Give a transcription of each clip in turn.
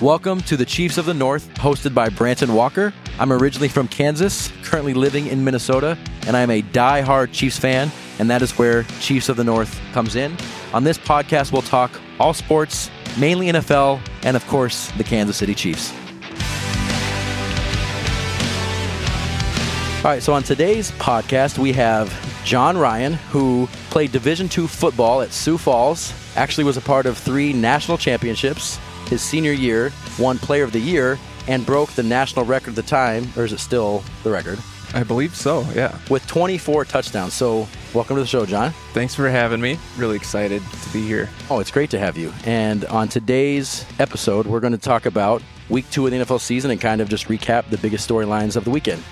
Welcome to the Chiefs of the North, hosted by Branton Walker. I'm originally from Kansas, currently living in Minnesota, and I'm a die-hard Chiefs fan, and that is where Chiefs of the North comes in. On this podcast, we'll talk all sports, mainly NFL, and of course, the Kansas City Chiefs. All right, so on today's podcast, we have John Ryan, who played Division II football at Sioux Falls, actually was a part of three national championships. His senior year, won Player of the Year, and broke the national record at the time, or is it still the record? I believe so, yeah. With 24 touchdowns. So, welcome to the show, John. Thanks for having me. Really excited to be here. Oh, it's great to have you. And on today's episode, we're going to talk about week two of the NFL season and kind of just recap the biggest storylines of the weekend.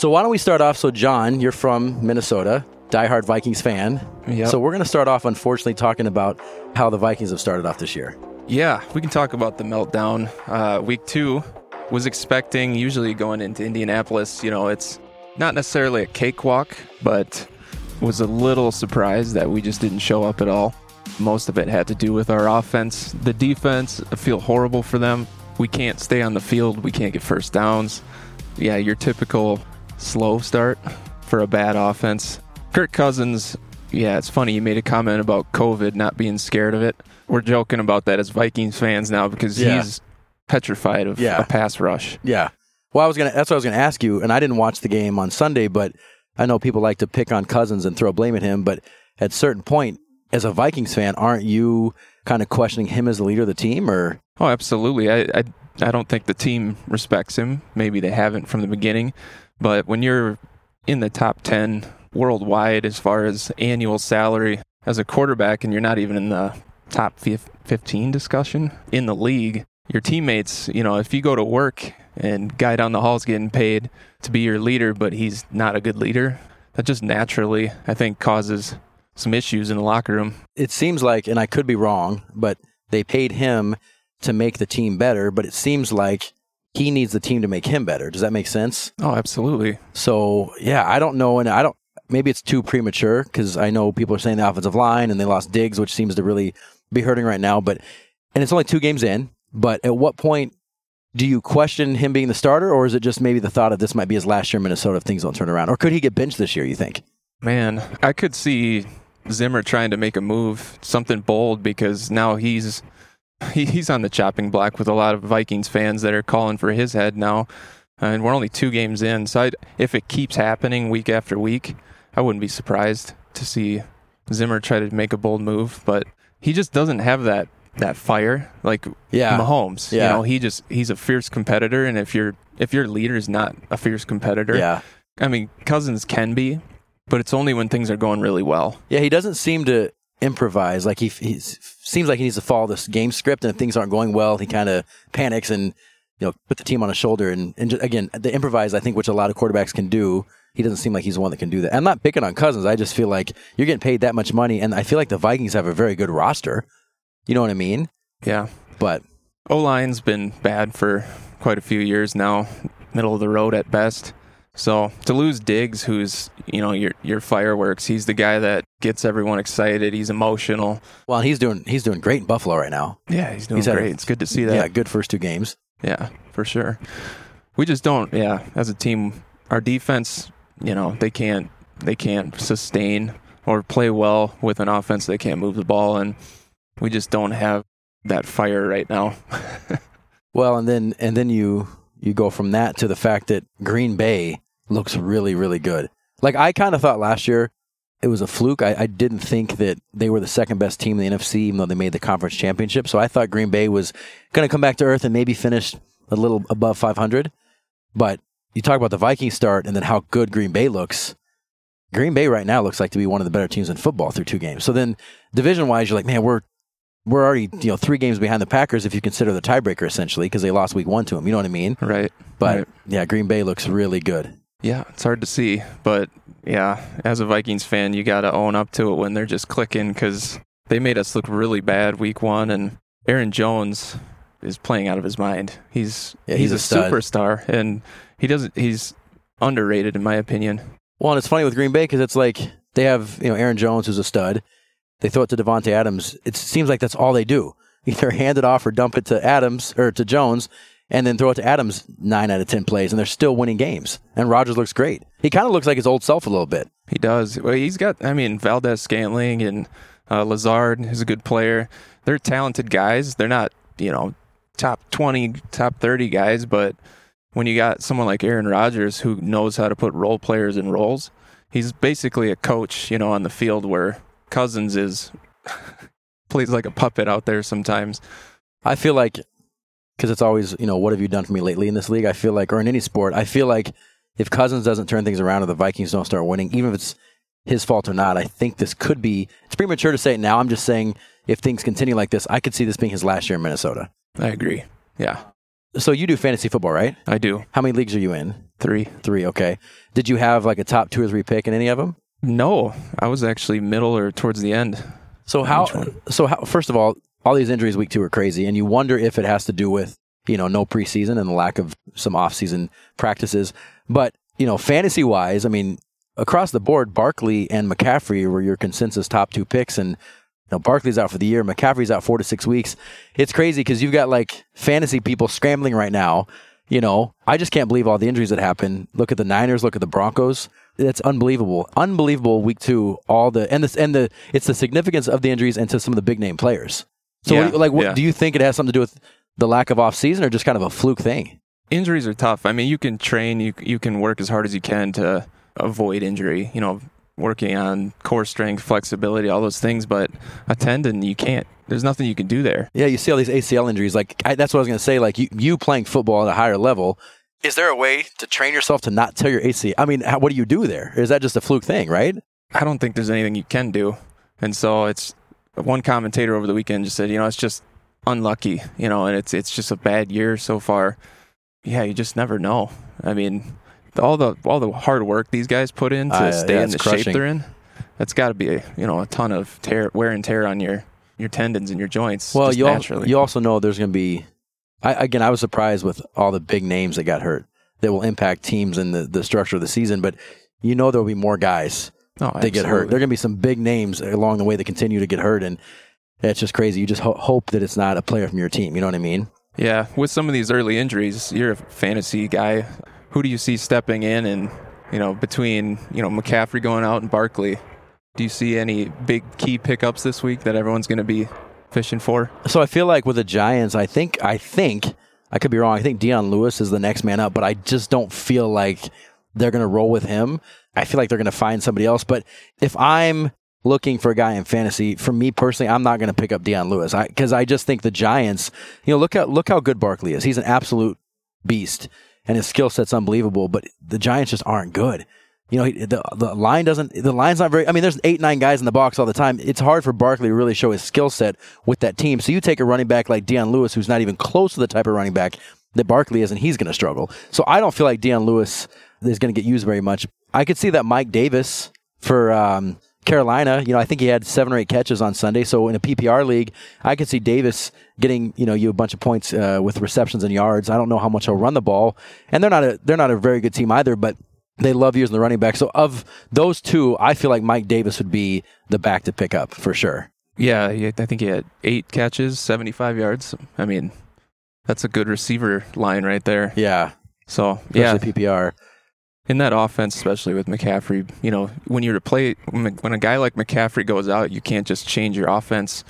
So why don't we start off? So John, you're from Minnesota, diehard Vikings fan. Yep. So we're going to start off, unfortunately, talking about how the Vikings have started off this year. Yeah, we can talk about the meltdown. Uh, week two was expecting, usually going into Indianapolis, you know, it's not necessarily a cakewalk, but was a little surprised that we just didn't show up at all. Most of it had to do with our offense. The defense, I feel horrible for them. We can't stay on the field, we can't get first downs. Yeah, your typical slow start for a bad offense. Kirk Cousins, yeah, it's funny. You made a comment about COVID not being scared of it. We're joking about that as Vikings fans now because Yeah. he's petrified of Yeah. a pass rush. Yeah. Well, I was gonna. That's what I was gonna ask you, and I didn't watch the game on Sunday, but I know people like to pick on Cousins and throw blame at him. But at a certain point, as a Vikings fan, aren't you kind of questioning him as the leader of the team? Or Oh, absolutely. I, I I don't think the team respects him. Maybe they haven't from the beginning, but when you're in the top ten worldwide as far as annual salary as a quarterback, and you're not even in the top fifteen discussion in the league, your teammates, you know, if you go to work and guy down the hall is getting paid to be your leader, but he's not a good leader, that just naturally, I think, causes some issues in the locker room. it seems like, and I could be wrong, but they paid him to make the team better. But it seems like he needs the team to make him better. Does that make sense? Oh, absolutely. So yeah, I don't know, and I don't. Maybe it's too premature because I know people are saying the offensive line and they lost Diggs, which seems to really be hurting right now. But and it's only two games in. But at what point do you question him being the starter, or is it just maybe the thought of this might be his last year in Minnesota if things don't turn around, or could he get benched this year? You think? Man, I could see Zimmer trying to make a move, something bold, because now he's he, he's on the chopping block with a lot of Vikings fans that are calling for his head now, uh, and we're only two games in. So I'd, if it keeps happening week after week, I wouldn't be surprised to see Zimmer try to make a bold move. But he just doesn't have that that fire like Yeah. Mahomes. Yeah. You know, he just he's a fierce competitor, and if your if your leader is not a fierce competitor, Yeah. I mean, Cousins can be, but it's only when things are going really well. Yeah, he doesn't seem to improvise. Like he seems like he needs to follow this game script, and if things aren't going well, he kind of panics and you know put the team on his shoulder. And and just, again, the improvise, I think, which a lot of quarterbacks can do. He doesn't seem like he's the one that can do that. I'm not picking on Cousins. I just feel like you're getting paid that much money, and I feel like the Vikings have a very good roster. You know what I mean? Yeah. But O line's been bad for quite a few years now, middle of the road at best. So to lose Diggs, who's you know your your fireworks, he's the guy that gets everyone excited. He's emotional. well, he's doing he's doing great in Buffalo right now. Yeah, he's doing He's had a- great. it's good to see that. Yeah, good first two games. Yeah, for sure. We just don't. Yeah, as a team, our defense, you know, they can't they can't sustain or play well with an offense. They can't move the ball, and we just don't have that fire right now. Well, and then and then you you go from that to the fact that Green Bay looks really really good. Like I kind of thought last year it was a fluke. I, I didn't think that they were the second best team in the NFC, even though they made the conference championship. So I thought Green Bay was going to come back to earth and maybe finish a little above 500. But you talk about the Vikings start and then how good Green Bay looks. Green Bay right now looks like to be one of the better teams in football through two games. So then division wise, you're like, man, we're we're already you know three games behind the Packers if you consider the tiebreaker essentially because they lost week one to them. You know what I mean? right. But Right. yeah, Green Bay looks really good. Yeah, it's hard to see, but yeah, as a Vikings fan, you got to own up to it when they're just clicking because they made us look really bad week one, and Aaron Jones is playing out of his mind. He's Yeah, he's he's, a a, superstar, and he doesn't. He's underrated in my opinion. Well, and it's funny with Green Bay because it's like They have you know Aaron Jones, who's a stud. They throw it to Davante Adams. It seems like that's all they do. Either hand it off or dump it to Adams or to Jones, and then throw it to Adams nine out of ten plays, and they're still winning games. And Rodgers looks great. He kind of looks like his old self a little bit. He does. Well, he's got. I mean, Valdes-Scantling and uh, Lazard is a good player. They're talented guys. They're not, you know, top twenty, top thirty guys, but when you got someone like Aaron Rodgers who knows how to put role players in roles, he's basically a coach, you know, on the field where Cousins is plays like a puppet out there sometimes. I feel like because it's always you know what have you done for me lately in this league? I feel like or in any sport, I feel like if Cousins doesn't turn things around or the Vikings don't start winning, even if it's his fault or not, I think this could be. It's premature to say it now. I'm just saying if things continue like this, I could see this being his last year in Minnesota. I agree. Yeah, So you do fantasy football, right? I do. How many leagues are you in? Three. Three. Okay. Did you have like a top two or three pick in any of them? No, I was actually middle or towards the end. So how? So how? First of all, all these injuries week two are crazy, and you wonder if it has to do with you know no preseason and the lack of some off-season practices. But you know, fantasy wise, I mean, across the board, Barkley and McCaffrey were your consensus top two picks, and you know, Barkley's out for the year, McCaffrey's out four to six weeks. It's crazy because you've got like fantasy people scrambling right now. You know, I just can't believe all the injuries that happen. Look at the Niners. Look at the Broncos. It's unbelievable, unbelievable. Week two, all the and this and the it's the significance of the injuries and to some of the big name players. So, what Yeah, do you- like, what, yeah. do you think it has something to do with the lack of off season, or just kind of a fluke thing? Injuries are tough. I mean, you can train, you you can work as hard as you can to avoid injury. You know, working on core strength, flexibility, all those things. But a tendon, you can't. There's nothing you can do there. Yeah, you see all these ACL injuries. Like I, that's what I was going to say. Like you, you playing football at a higher level. Is there a way to train yourself to not tear your ACL? I mean, how, what do you do there? Is that just a fluke thing, right? I don't think there's anything you can do. And so it's one commentator over the weekend just said, you know, it's just unlucky, you know, and it's it's just a bad year so far. Yeah, you just never know. I mean, all the all the hard work these guys put in to Uh, stay yeah, in the crushing. shape they're in, that's got to be a, you know a ton of tear, wear and tear on your your tendons and your joints. Well, you al- you also know there's going to be. I, again, I was surprised with all the big names that got hurt that will impact teams and the, the structure of the season. But you know there will be more guys oh, that get hurt. absolutely. There are going to be some big names along the way that continue to get hurt, and it's just crazy. You just ho- hope that it's not a player from your team. You know what I mean? Yeah, with some of these early injuries, you're a fantasy guy. Who do you see stepping in and, you know, between, you know, McCaffrey going out and Barkley? Do you see any big key pickups this week that everyone's going to be fishing for? So I feel like with the Giants, I think I think I could be wrong. I think Dion Lewis is the next man up, but I just don't feel like they're going to roll with him. I feel like they're going to find somebody else. But if I'm looking for a guy in fantasy, for me personally, I'm not going to pick up Dion Lewis because I, just think the Giants. You know, look how look how good Barkley is. He's an absolute beast, and his skill set's unbelievable. But the Giants just aren't good. You know, he, the the line doesn't. The line's not very. I mean, there's eight nine guys in the box all the time. It's hard for Barkley to really show his skill set with that team. So you take a running back like Dion Lewis, who's not even close to the type of running back that Barkley is, and he's going to struggle. So I don't feel like Dion Lewis is going to get used very much. I could see that Mike Davis for um, Carolina. You know, I think he had seven or eight catches on Sunday. So in a PPR league, I could see Davis getting you know you a bunch of points uh, with receptions and yards. I don't know how much he'll run the ball, and they're not a they're not a very good team either, but. They love using the running back. So of those two, I feel like Mike Davis would be the back to pick up for sure. Yeah, I think he had eight catches, 75 yards. I mean, that's a good receiver line right there. Yeah, So, yeah, especially PPR. In that offense, especially with McCaffrey, you know, when you replace when a guy like McCaffrey goes out, you can't just change your offense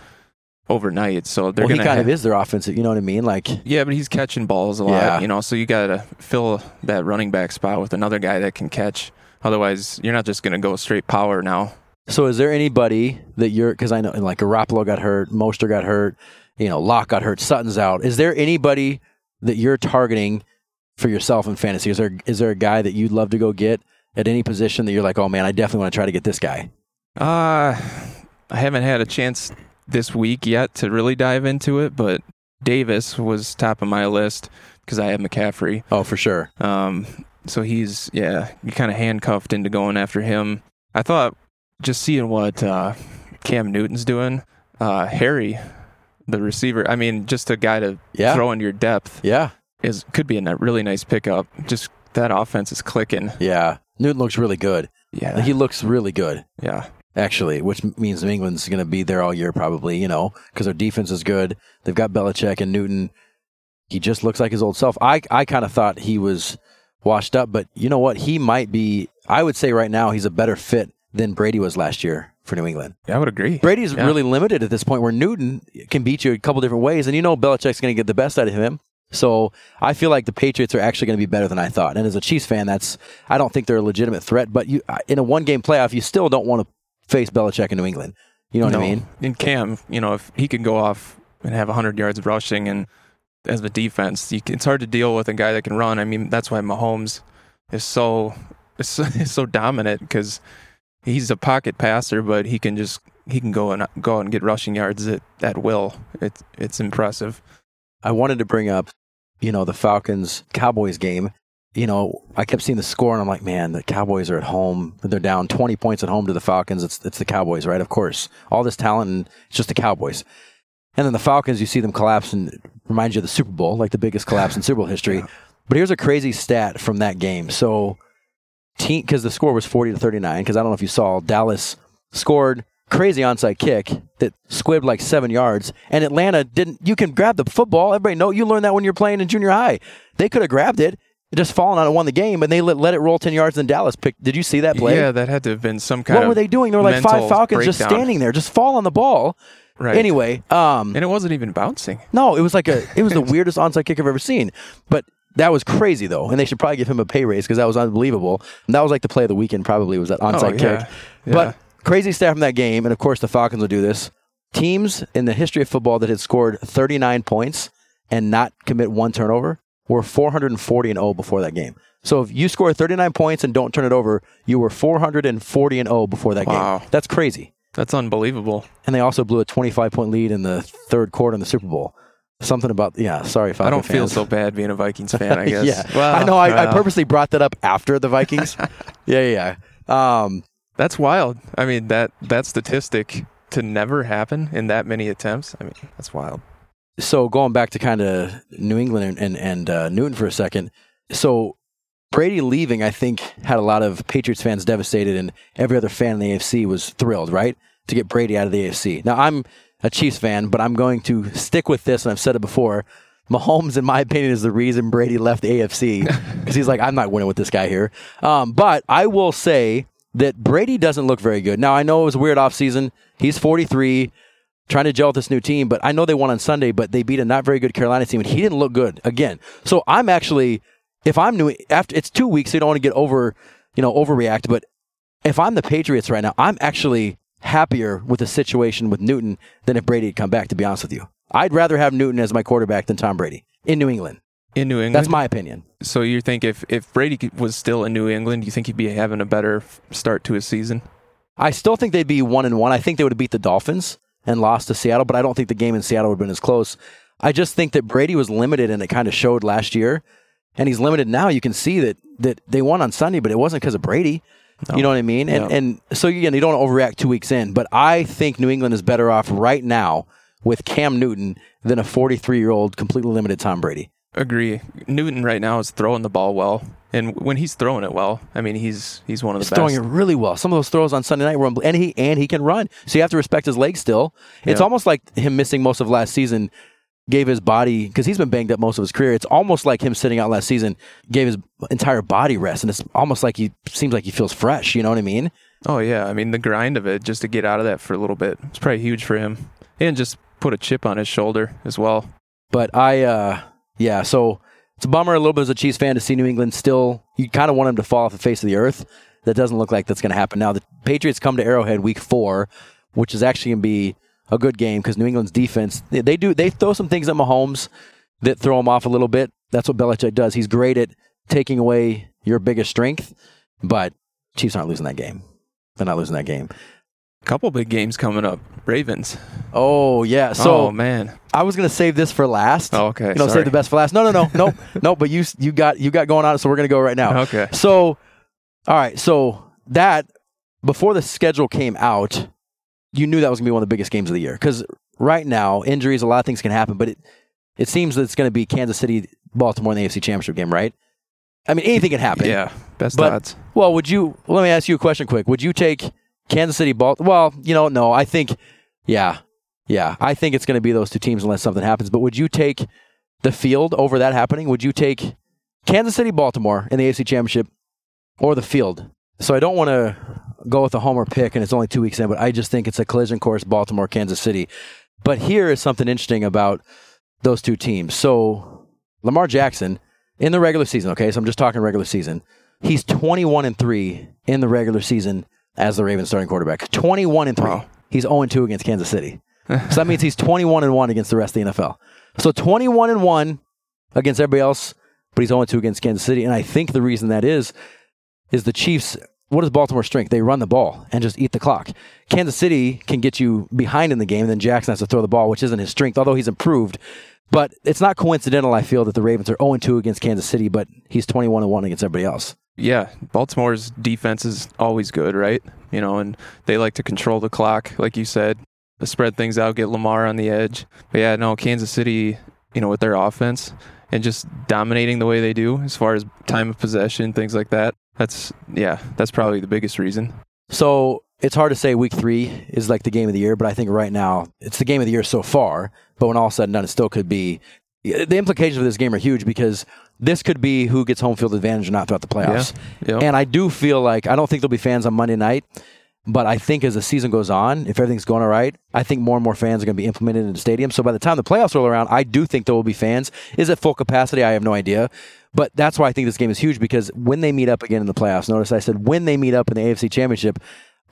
overnight. So they're Well, he gonna kind have, of is their offensive. You know what I mean? Like, Yeah, but he's catching balls a lot, Yeah. you know, so you got to fill that running back spot with another guy that can catch. Otherwise, you're not just going to go straight power now. so is there anybody that you're? Because I know like Garoppolo got hurt, Mostert got hurt, you know, Lock got hurt, Sutton's out. Is there anybody that you're targeting for yourself in fantasy? Is there is there a guy that you'd love to go get at any position that you're like, oh man, I definitely want to try to get this guy? Uh, I haven't had a chance this week yet to really dive into it, but Davis was top of my list because I have McCaffrey. Oh, for sure. Um, so he's yeah, you kind of handcuffed into going after him. I thought just seeing what uh, Cam Newton's doing, uh, Harry, the receiver. I mean, just a guy to Yeah. throw into your depth Yeah, is could be a really nice pickup. Just that offense is clicking. yeah. Newton looks really good. Yeah. He looks really good, yeah. actually, which means New England's going to be there all year probably, you know, because their defense is good. They've got Belichick and Newton. He just looks like his old self. I, I kind of thought he was washed up, but you know what? He might be, I would say right now, he's a better fit than Brady was last year for New England. Yeah, I would agree. Brady's Yeah. really limited at this point where Newton can beat you a couple different ways, and you know Belichick's going to get the best out of him. So I feel like the Patriots are actually going to be better than I thought. And as a Chiefs fan, that's I don't think they're a legitimate threat. But you uh, in a one game playoff, you still don't want to face Belichick in New England. You know what I mean? In Cam, you know, if he can go off and have 100 yards of rushing and as a defense, you can, it's hard to deal with a guy that can run. I mean, that's why Mahomes is so is so, is so dominant because he's a pocket passer, but he can just he can go and go out and get rushing yards at, at will. It's it's impressive. I wanted to bring up, you know, the Falcons Cowboys game. You know, I kept seeing the score and I'm like, man, the Cowboys are at home. They're down 20 points at home to the Falcons. It's it's the Cowboys, right? Of course. All this talent and it's just the Cowboys. And then the Falcons, you see them collapse and reminds you of the Super Bowl, like the biggest collapse in Super Bowl history. But here's a crazy stat from that game. So, because the score was 40 to 39. Because I don't know if you saw, Dallas scored crazy onside kick that squibbed like seven yards, and Atlanta didn't. You can grab the football. Everybody know you learned that when you're playing in junior high. They could have grabbed it, just fallen on it, won the game, and they let, let it roll 10 yards. And Dallas picked. Did you see that play? Yeah, that had to have been some kind of. What were they doing? There were like five Falcons just standing there, just fall on the ball. Right. Anyway, um, and it wasn't even bouncing. no, it was like a it was the weirdest onside kick I've ever seen. But that was crazy though, and they should probably give him a pay raise because that was unbelievable. And that was like the play of the weekend. Probably was that onside Oh, yeah. kick. Yeah. But crazy stat from that game, and of course the Falcons will do this. Teams in the history of football that had scored 39 points and not commit one turnover were 440 and 0 before that game. So if you score 39 points and don't turn it over, you were 440 and 0 before that Wow. game. That's crazy. That's unbelievable. And they also blew a 25 point lead in the third quarter in the Super Bowl. Something about yeah. Sorry, Falcon I don't feel fans. so bad being a Vikings fan. I guess. yeah, Well, I know. I, I purposely brought that up after the Vikings. yeah, yeah. yeah. Um, That's wild. I mean that that statistic to never happen in that many attempts. I mean that's wild. so going back to kind of New England and and, and uh, Newton for a second. So Brady leaving, I think, had a lot of Patriots fans devastated, and every other fan in the AFC was thrilled, right, to get Brady out of the AFC. Now I'm a Chiefs fan, but I'm going to stick with this, and I've said it before. Mahomes, in my opinion, is the reason Brady left the AFC because he's like, I'm not winning with this guy here. Um, but I will say that Brady doesn't look very good. Now I know it was a weird offseason. He's 43 trying to gel with this new team. But I know they won on Sunday, but they beat a not very good Carolina team, and he didn't look good again. So I'm actually, if I'm new after it's two weeks, so you don't want to get over, you know, overreact. But if I'm the Patriots right now, I'm actually happier with the situation with Newton than if Brady had come back. To be honest with you, I'd rather have Newton as my quarterback than Tom Brady in New England. In New England. That's my opinion. So you think if if Brady was still in New England, you think he'd be having a better start to his season? I still think they'd be one and one. I think they would have beat the Dolphins and lost to Seattle, but I don't think the game in Seattle would have been as close. I just think that Brady was limited, and it kind of showed last year. And he's limited now. You can see that that they won on Sunday, but it wasn't because of Brady. You know what I mean? And Yeah. and so again, you don't overreact two weeks in, but I think New England is better off right now with Cam Newton than a 43 year old completely limited Tom Brady. Agree. Newton right now is throwing the ball well, and when he's throwing it well, I mean he's he's one of the He's throwing it really well. Some of those throws on Sunday night were, unbel- and he and he can run. So you have to respect his legs still. It's Yeah. almost like him missing most of last season gave his body because he's been banged up most of his career. It's almost like him sitting out last season gave his entire body rest, and it's almost like he seems like he feels fresh. You know what I mean? Oh yeah, I mean the grind of it just to get out of that for a little bit. It's probably huge for him, and just put a chip on his shoulder as well. But I, uh, yeah, so it's a bummer a little bit as a Chiefs fan to see New England still. You kind of want them to fall off the face of the earth. That doesn't look like that's going to happen now. The Patriots come to Arrowhead week four, which is actually going to be a good game because New England's defense they, do they throw some things at Mahomes that throw him off a little bit. That's what Belichick does. He's great at taking away your biggest strength, but Chiefs aren't losing that game. They're not losing that game. Couple big games coming up. Ravens. Oh yeah. Oh, so oh man. I was gonna save this for last. Oh, okay, You know, sorry. save the best for last. No, no, no, no, no. But you you got you got going on, so we're gonna go right now. Okay. So, all right. So that before the schedule came out, you knew that was gonna be one of the biggest games of the year because right now injuries, a lot of things can happen, but it it seems that it's gonna be Kansas City, Baltimore in the AFC Championship game, right? I mean, anything can happen. Yeah, best But- odds. Well, would you? Well, let me ask you a question quick. Would you take Kansas City, Balt? Well, you know, no. I think, yeah, yeah. I think it's going to be those two teams unless something happens. But would you take the field over that happening? Would you take Kansas City, Baltimore in the AFC Championship, or the field? So I don't want to go with a homer pick, and it's only two weeks in, but I just think it's a collision course, Baltimore, Kansas City. But here is something interesting about those two teams. So Lamar Jackson in the regular season, okay, so I'm just talking regular season. He's 21 and 3 in the regular season as the Ravens starting quarterback. 21 and 3. Wow. He's 0 and 2 against Kansas City. so that means he's 21 and 1 against the rest of the NFL. So 21 and 1 against everybody else, but he's 0 and 2 against Kansas City. And I think the reason that is is the Chiefs what is Baltimore's strength? They run the ball and just eat the clock. Kansas City can get you behind in the game, and then Jackson has to throw the ball, which isn't his strength, although he's improved. But it's not coincidental, I feel, that the Ravens are 0 2 against Kansas City, but he's 21 1 against everybody else. Yeah, Baltimore's defense is always good, right? You know, and they like to control the clock, like you said, spread things out, get Lamar on the edge. But yeah, no, Kansas City, you know, with their offense and just dominating the way they do as far as time of possession, things like that. That's yeah, that's probably the biggest reason. So it's hard to say week three is like the game of the year, but I think right now it's the game of the year so far. But when all is said and done, it still could be. The implications of this game are huge because this could be who gets home field advantage or not throughout the playoffs. Yeah. And I do feel like I don't think there'll be fans on Monday night, but I think as the season goes on, if everything's going all right, I think more and more fans are going to be implemented in the stadium. So by the time the playoffs roll around, I do think there will be fans. Is it full capacity? I have no idea. But that's why I think this game is huge because when they meet up again in the playoffs, notice I said when they meet up in the AFC Championship,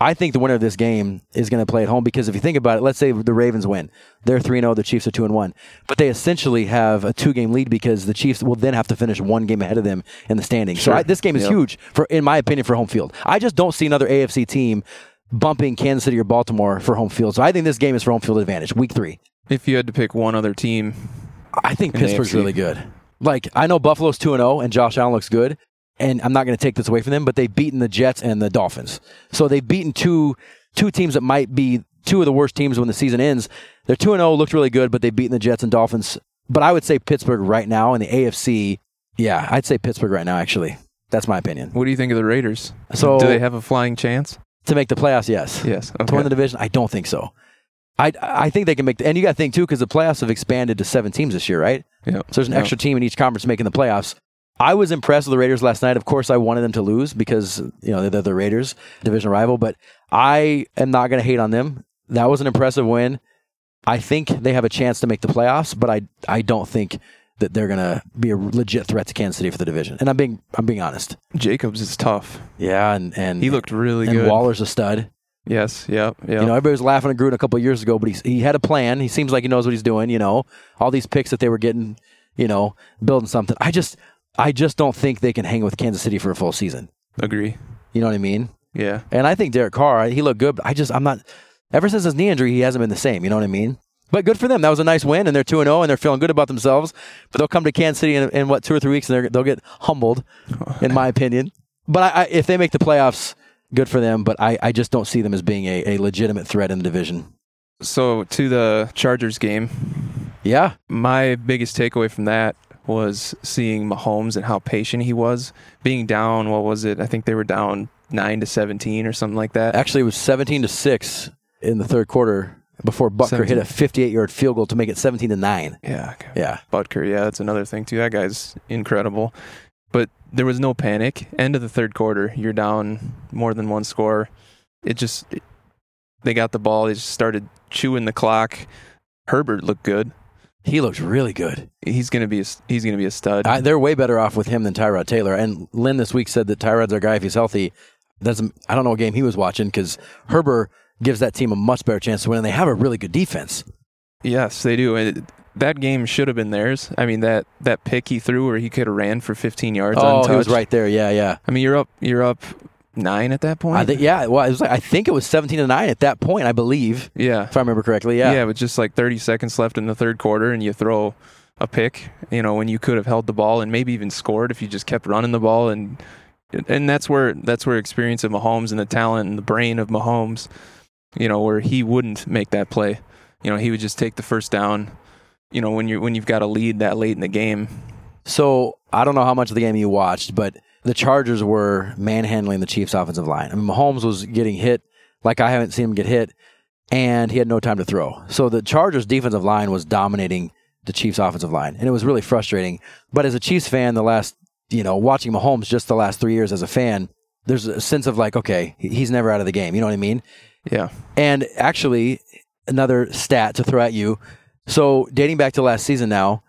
I think the winner of this game is going to play at home because if you think about it, let's say the Ravens win. They're 3 0, the Chiefs are 2 and 1. But they essentially have a two game lead because the Chiefs will then have to finish one game ahead of them in the standings. So I, this game is Yep. huge, for in my opinion, for home field. I just don't see another AFC team bumping Kansas City or Baltimore for home field. So I think this game is for home field advantage, week three. If you had to pick one other team, I think Pittsburgh's really good. Like I know Buffalo's two and zero, and Josh Allen looks good, and I'm not going to take this away from them. But they've beaten the Jets and the Dolphins, so they've beaten two two teams that might be two of the worst teams when the season ends. They're two and zero, looked really good, but they've beaten the Jets and Dolphins. But I would say Pittsburgh right now in the AFC. Yeah, I'd say Pittsburgh right now. Actually, that's my opinion. what do you think of the Raiders? So do they have a flying chance? to make the playoffs? Yes. Yes. To win the division? I don't think so. I I think they can make. The, and you got to think too, because the playoffs have expanded to seven teams this year, right? Yeah. So there's an Yeah. extra team in each conference making the playoffs. I was impressed with the Raiders last night. Of course, I wanted them to lose because you know they're the Raiders, division rival. But I am not going to hate on them. That was an impressive win. I think they have a chance to make the playoffs, but I I don't think that they're going to be a legit threat to Kansas City for the division. And I'm being I'm being honest. Jacobs is tough. Yeah, and and He looked really and good. Waller's a stud. Yes. Yep. Yep. You know, everybody was laughing at Gruden a couple of years ago, but he he had a plan. He seems like he knows what he's doing. You know, all these picks that they were getting, you know, building something. I just I just don't think they can hang with Kansas City for a full season. Agree. You know what I mean? Yeah. And I think Derek Carr, he looked good, but I just I'm not. Ever since his knee injury, he hasn't been the same. You know what I mean? But good for them. That was a nice win, and they're two and zero, and they're feeling good about themselves. But they'll come to Kansas City in, in what two or three weeks, and they'll get humbled, in my opinion. But I, I, if they make the playoffs, good for them. But I, I just don't see them as being a, a legitimate threat in the division. So to the Chargers game, Yeah, my biggest takeaway from that was seeing Mahomes and how patient he was. Being down, what was it? I think they were down nine to seventeen or something like that. actually, it was seventeen to six in the third quarter before Butker hit a 58 yard field goal to make it 17 to nine. Yeah. Yeah, Butker, yeah, that's another thing too. That guy's incredible. But there was no panic. End of the third quarter, you're down more than one score. It just it- they got the ball. They just started chewing the clock. Herbert looked good. He looks really good. He's gonna be a, he's gonna be a stud. I, they're way better off with him than Tyrod Taylor. And Lynn this week said that Tyrod's our guy if he's healthy. Doesn't I don't know what game he was watching because Herbert gives that team a much better chance to win, and they have a really good defense. yes, they do. It- that game should have been theirs. I mean that that pick he threw where he could have ran for 15 yards. Oh, untouched. he was right there. Yeah, yeah. I mean you're up you're up nine at that point. I think yeah. Well, it was like, I think it was 17 to nine at that point. I believe, yeah. if I remember correctly. Yeah. Yeah, with just like 30 seconds left in the third quarter, and you throw a pick, you know, when you could have held the ball and maybe even scored if you just kept running the ball, and and that's where that's where experience of Mahomes and the talent and the brain of Mahomes, you know, where he wouldn't make that play, you know, he would just take the first down, you know, when you when you've got a lead that late in the game. So I don't know how much of the game you watched, but the Chargers were manhandling the Chiefs' offensive line. I mean, Mahomes was getting hit like I haven't seen him get hit, and he had no time to throw. So the Chargers' defensive line was dominating the Chiefs' offensive line, and it was really frustrating. But as a Chiefs fan, the last you know watching Mahomes just the last three years as a fan, there's a sense of like, okay, he's never out of the game. You know what I mean? Yeah. And actually, another stat to throw at you. So dating back to last season now,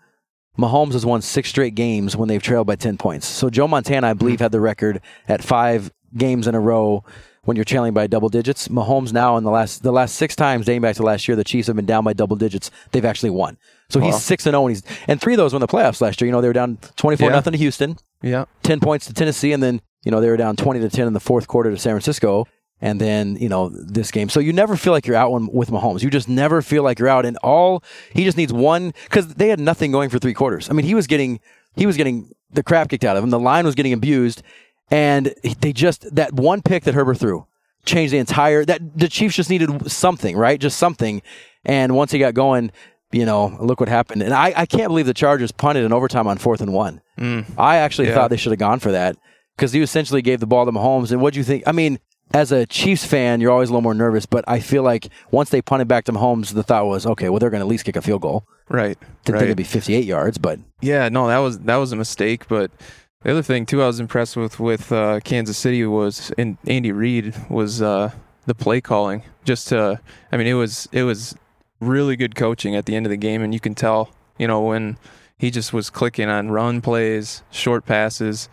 Mahomes has won six straight games when they've trailed by 10 points. So Joe Montana, I believe, had the record at five games in a row when you're trailing by double digits. Mahomes now in the last the last six times dating back to last year, the Chiefs have been down by double digits. They've actually won. So he's six and zero, and he's and three of those were in the playoffs last year. You know they were down 24 Yeah. nothing to Houston, Yeah. 10 points to Tennessee, and then you know they were down 20 to 10 in the fourth quarter to San Francisco. And then you know this game, so you never feel like you're out with Mahomes. You just never feel like you're out. And all he just needs one because they had nothing going for three quarters. I mean, he was getting he was getting the crap kicked out of him. The line was getting abused, and they just that one pick that Herbert threw changed the entire. That the Chiefs just needed something, right? Just something. And once he got going, you know, look what happened. And I, I can't believe the Chargers punted in overtime on fourth and one. Mm. I actually Yeah. thought they should have gone for that because you essentially gave the ball to Mahomes. And what do you think? I mean, as a Chiefs fan, you're always a little more nervous, but I feel like once they punted back to Mahomes, the thought was, okay, well, they're going to at least kick a field goal. Right. Didn't think it'd be 58 yards, but Yeah, no, that was that was a mistake. But the other thing too, I was impressed with with uh, Kansas City was and Andy Reid was uh, the play calling. Just to, I mean, it was it was really good coaching at the end of the game, and you can tell, you know, when he just was clicking on run plays, short passes,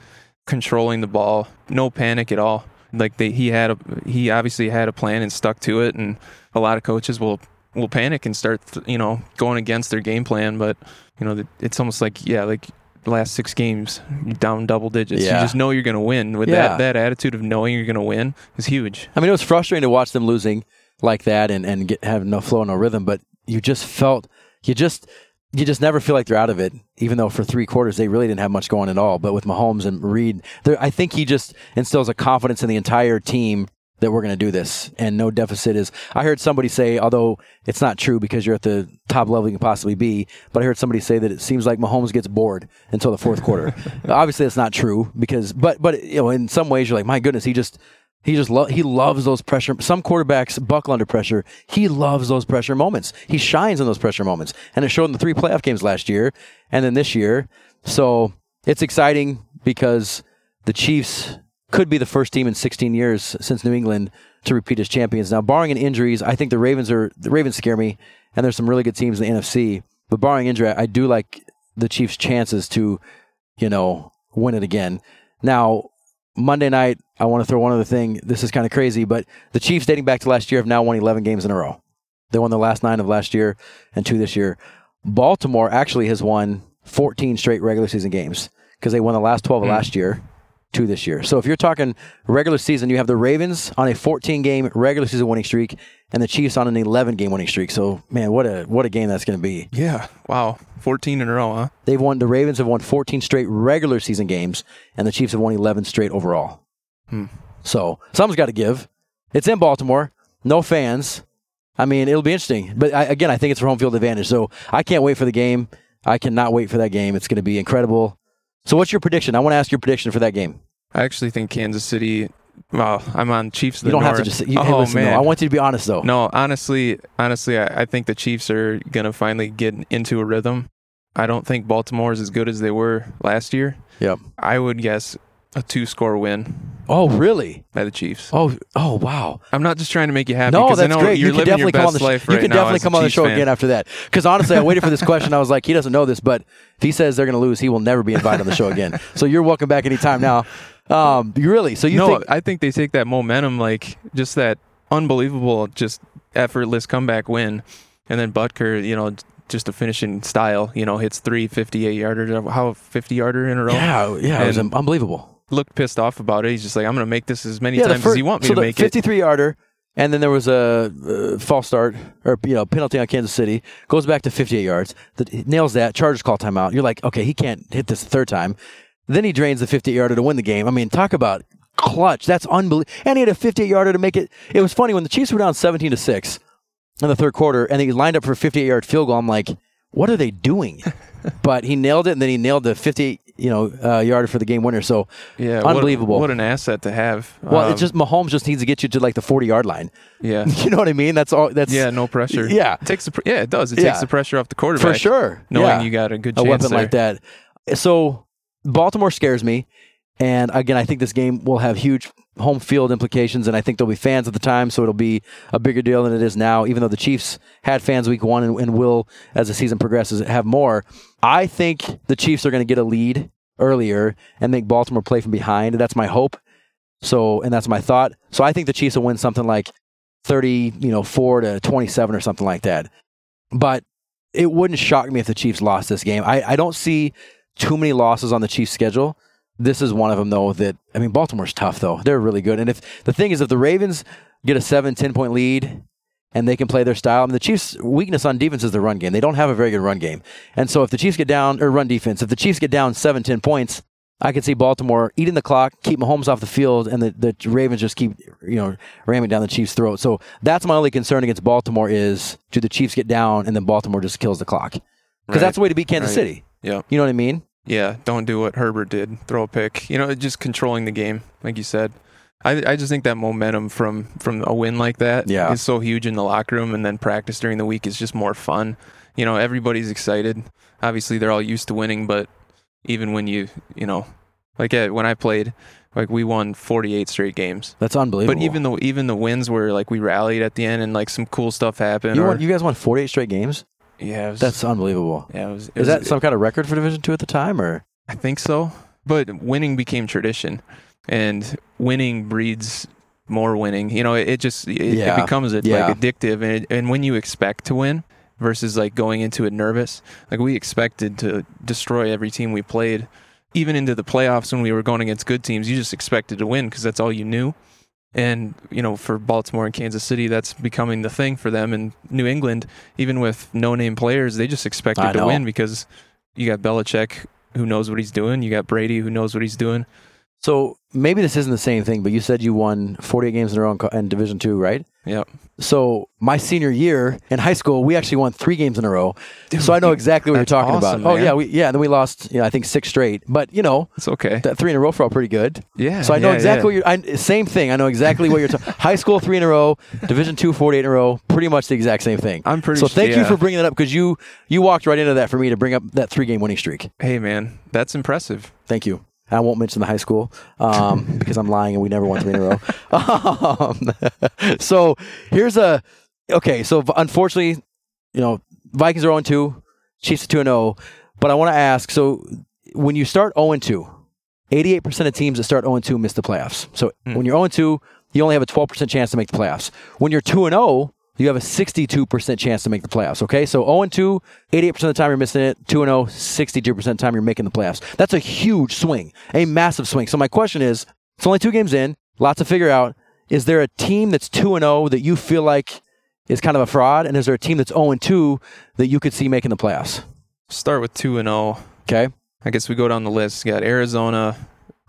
controlling the ball, no panic at all. Like they, he had a he obviously had a plan and stuck to it, and a lot of coaches will will panic and start, you know, going against their game plan. But you know, it's almost like yeah, like the last six games, down double digits. Yeah. You just know you're going to win. With Yeah. that that attitude of knowing you're going to win is huge. I mean, it was frustrating to watch them losing like that and, and get, have no flow, no rhythm, but you just felt, you just, you just never feel like they're out of it, even though for three quarters they really didn't have much going at all. But with Mahomes and Reid, I think he just instills a confidence in the entire team that we're going to do this and no deficit is. I heard somebody say, although it's not true because you're at the top level you can possibly be, but I heard somebody say that it seems like Mahomes gets bored until the fourth quarter. Obviously, that's not true because, but but you know, in some ways, you're like, my goodness, he just he just lo- he loves those pressure. Some quarterbacks buckle under pressure. He loves those pressure moments. He shines in those pressure moments, and it showed in the three playoff games last year, and then this year. So it's exciting because the Chiefs could be the first team in 16 years since New England to repeat as champions. Now, barring any injuries, I think the Ravens are the Ravens scare me, and there's some really good teams in the NFC. But barring injury, I do like the Chiefs' chances to, you know, win it again. Now, Monday night, I want to throw one other thing. This is kind of crazy, but the Chiefs, dating back to last year, have now won 11 games in a row. They won the last nine of last year and two this year. Baltimore actually has won 14 straight regular season games because they won the last 12 of hmm. last year, two this year. So if you're talking regular season, you have the Ravens on a 14 game regular season winning streak and the Chiefs on an 11 game winning streak. So man, what a what a game that's going to be. Yeah. Wow. 14 in a row, huh? They've won the Ravens have won 14 straight regular season games and the Chiefs have won 11 straight overall. Hmm. So something's got to give. It's in Baltimore, no fans. I mean, it'll be interesting. But I, again, I think it's for home field advantage. So I can't wait for the game. I cannot wait for that game. It's going to be incredible. So what's your prediction? I want to ask your prediction for that game. I actually think Kansas City. Well, I'm on Chiefs. You don't have to North. just. You, oh hey, listen, man, though, I want you to be honest though. No, honestly, honestly, I, I think the Chiefs are gonna finally get into a rhythm. I don't think Baltimore is as good as they were last year. Yep. I would guess a two-score win Oh, really? by the Chiefs. Oh, oh, wow. I'm not just trying to make you happy. No, 'cause I that's know great. You're you can living definitely your come on best the show. life You right can now definitely as a come on the Chiefs show fan. again after that. Because honestly, I waited for this question. I was like, he doesn't know this, but if he says they're going to lose, he will never be invited on the show again. So you're welcome back anytime now. Um, really? So you no, think? I think they take that momentum, like just that unbelievable, just effortless comeback win, and then Butker, you know, just a finishing style, you know, hits three 58 yarder, how 50 yarder in a row. Yeah, yeah, it was And- unbelievable. Looked pissed off about it. He's just like, I'm going to make this as many Yeah, times fir- as you want me so to make it. 53 yarder, and then there was a uh, false start or you know penalty on Kansas City. Goes back to 58 yards. The, nails that. Chargers call timeout. You're like, okay, he can't hit this third time. Then he drains the 58 yarder to win the game. I mean, talk about clutch. That's unbelievable. And he had a 58 yarder to make it. It was funny when the Chiefs were down 17 to six in the third quarter, and he lined up for a 58 yard field goal. I'm like, what are they doing? but he nailed it, and then he nailed the 58 you know uh, yarded for the game winner. So Yeah, Unbelievable. What, an asset to have. well, Um, it's just Mahomes just needs to get you to like the forty yard line. yeah, You know what I mean? That's all. That's yeah, no pressure. Yeah. It takes the pr- yeah, it does. It Yeah. takes the pressure off the quarterback for sure. knowing yeah. you got a good a weapon there. like that. So Baltimore scares me, and again, I think this game will have huge home field implications, and I think there'll be fans at the time, so it'll be a bigger deal than it is now. Even though the Chiefs had fans week one and, and will, as the season progresses, have more. I think the Chiefs are going to get a lead earlier and make Baltimore play from behind. That's my hope. So, and that's my thought. So, I think the Chiefs will win something like thirty, you know, four to twenty-seven or something like that. But it wouldn't shock me if the Chiefs lost this game. I, I don't see too many losses on the Chiefs' schedule. This is one of them, though. That I mean, Baltimore's tough, though. They're really good. And if the thing is, if the Ravens get a seven, 10 point lead and they can play their style, I mean, the Chiefs' weakness on defense is the run game. They don't have a very good run game. And so if the Chiefs get down, or run defense, if the Chiefs get down seven, 10 points, I could see Baltimore eating the clock, keep Mahomes off the field, and the, the Ravens just keep, you know, ramming down the Chiefs' throat. So that's my only concern against Baltimore is do the Chiefs get down and then Baltimore just kills the clock? Because Right. that's the way to beat Kansas Right. City. Yeah, You know what I mean? Yeah. Don't do what Herbert did. Throw a pick. You know, just controlling the game, like you said. I, I just think that momentum from from a win like that Yeah. is so huge in the locker room, and then practice during the week is just more fun. You know, everybody's excited. Obviously, they're all used to winning, but even when you you know, like uh, when I played, like we won 48 straight games. That's unbelievable. But even though even the wins were like we rallied at the end and like some cool stuff happened. you, or, won, you guys won 48 straight games. Yeah, it was, That's unbelievable. yeah. It was, it Is was- that some kind of record for Division Two at the time, or I think so. But winning became tradition, and winning breeds more winning. You know, it, it just it, Yeah. it becomes it, Yeah. like addictive, and it, and when you expect to win versus like going into it nervous, like we expected to destroy every team we played, even into the playoffs when we were going against good teams. You just expected to win because that's all you knew. And you know, for Baltimore and Kansas City, that's becoming the thing for them. And New England, even with no-name players, they just expected to win because you got Belichick who knows what he's doing. You got Brady who knows what he's doing. So? Maybe this isn't the same thing, but you said you won 48 games in a row in, Division Two, right? Yep. So my senior year in high school, we actually won three games in a row. so I know exactly what you're talking awesome, about. Oh yeah, we yeah, and then we lost, you know, I think six straight. But you know, It's okay. that three in a row felt pretty good. Yeah. So I know yeah, exactly yeah. what you're. I, same thing. I know exactly what you're talking. High school three in a row, Division two 48 in a row, pretty much the exact same thing. I'm pretty So thank you for bringing that up because you you walked right into that for me to bring up that three game winning streak. Hey man, that's impressive. Thank you. I won't mention the high school um, because I'm lying and we never won three in a row. Um, so here's a okay. So unfortunately, you know, Vikings are 0 2, Chiefs are 2 0. But I want to ask so when you start 0 2, 88% of teams that start 0 2 miss the playoffs. So Hmm. when you're 0 2, you only have a 12% chance to make the playoffs. When you're 2 and 0, you have a 62% chance to make the playoffs. Okay. So 0 and 2, 88% of the time you're missing it. 2 and 0, 62% of the time you're making the playoffs. That's a huge swing, a massive swing. So my question is it's only two games in, lots to figure out. Is there a team that's 2 and 0 that you feel like is kind of a fraud? And is there a team that's 0 and 2 that you could see making the playoffs? Start with two and zero. Okay. I guess we go down the list. You got Arizona.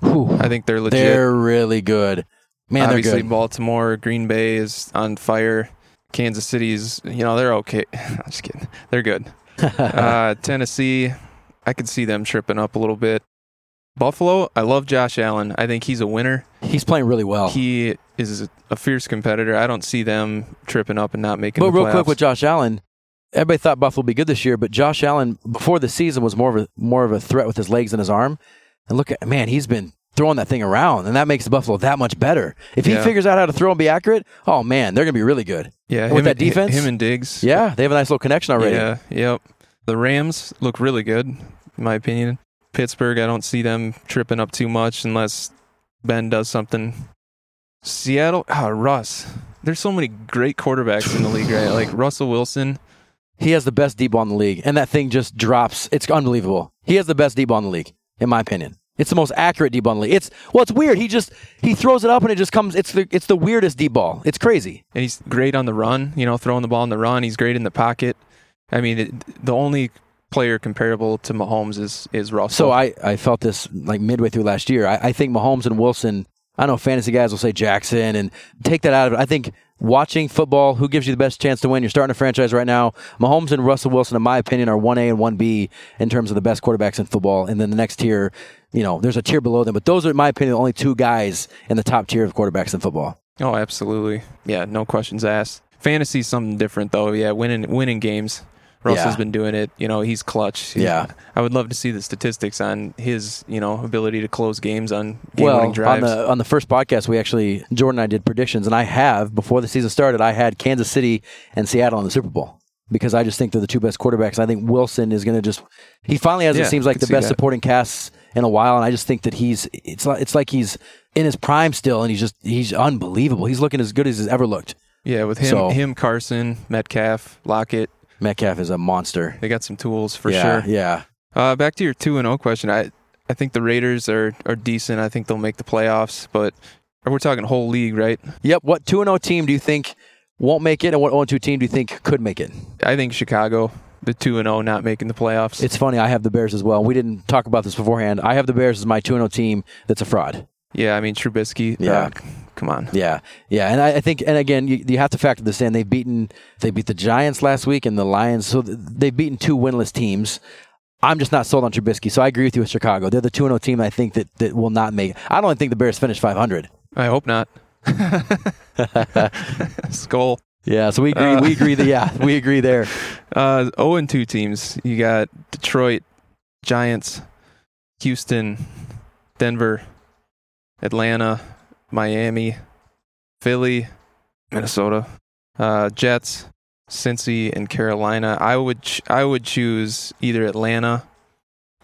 Whew. I think they're legit. They're really good. Man, Obviously, they're good. Baltimore, Green Bay is on fire. Kansas City's, you know, they're okay. I'm just kidding. They're good. uh, Tennessee, I could see them tripping up a little bit. Buffalo, I love Josh Allen. I think he's a winner. He's playing really well. He is a fierce competitor. I don't see them tripping up and not making But real playoffs. quick with Josh Allen, everybody thought Buffalo would be good this year, but Josh Allen before the season was more of a more of a threat with his legs and his arm. And look at man, he's been throwing that thing around, and that makes the Buffalo that much better. If he Yeah. figures out how to throw and be accurate, oh man, they're gonna be really good. yeah, with him that and- defense? him and Diggs. Yeah, they have a nice little connection already. Yeah, yep. The Rams look really good, in my opinion. Pittsburgh, I don't see them tripping up too much unless Ben does something. Seattle, ah, Russ. There's so many great quarterbacks in the league, right? Like Russell Wilson. He has the best deep ball in the league, and that thing just drops. It's unbelievable. He has the best deep ball in the league, in my opinion. It's the most accurate deep ball in the league. It's well, it's weird. He just he throws it up and it just comes. It's the it's the weirdest deep ball. It's crazy. And he's great on the run, you know, throwing the ball on the run. He's great in the pocket. I mean, it, the only player comparable to Mahomes is is Russell. So I, I felt this like midway through last year. I, I think Mahomes and Wilson I know fantasy guys will say Jackson and take that out of it. I think watching football, who gives you the best chance to win? You're starting a franchise right now. Mahomes and Russell Wilson, in my opinion, are 1A and 1B in terms of the best quarterbacks in football. And then the next tier, you know, there's a tier below them. But those are, in my opinion, the only two guys in the top tier of quarterbacks in football. Oh, absolutely. Yeah, no questions asked. Fantasy's something different though. Yeah, winning winning games. Russell's Yeah. been doing it. You know, he's clutch. He- Yeah. I would love to see the statistics on his, you know, ability to close games on game well, winning on drives. the on the first podcast, we actually Jordan and I did predictions, and I have before the season started, I had Kansas City and Seattle in the Super Bowl because I just think they're the two best quarterbacks. I think Wilson is going to just he finally has Yeah, it seems like the best that. supporting cast in a while, and I just think that he's it's like it's like he's in his prime still, and he's just he's unbelievable. He's looking as good as he's ever looked. yeah, with him, So- him, Carson, Metcalf, Lockett, Metcalf is a monster they got some tools for yeah, sure. Yeah, Uh, back to your two and zero question. I I think the Raiders are are decent. I think they'll make the playoffs, but we're talking whole league, right? yep. What two and zero team do you think won't make it, and what zero two team do you think could make it? I think Chicago, the two and zero, not making the playoffs. It's funny. I have the Bears as well. We didn't talk about this beforehand. I have the Bears as my two and zero team. That's a fraud. Yeah, I mean Trubisky. Yeah. uh, come on. Yeah, yeah, and I, I think, and again, you, you have to factor this in. They've beaten, they beat the Giants last week and the Lions, so they've beaten two winless teams. I'm just not sold on Trubisky, so I agree with you with Chicago. They're the two and zero team. I think that that will not make. I don't think the Bears finish 500. I hope not. Skull. Yeah, so we agree. Uh. we agree that yeah, we agree there. Uh, 0 and 2 teams. You got Detroit, Giants, Houston, Denver, Atlanta, Miami, Philly, Minnesota, uh, Jets, Cincy, and Carolina. I would ch- I would choose either Atlanta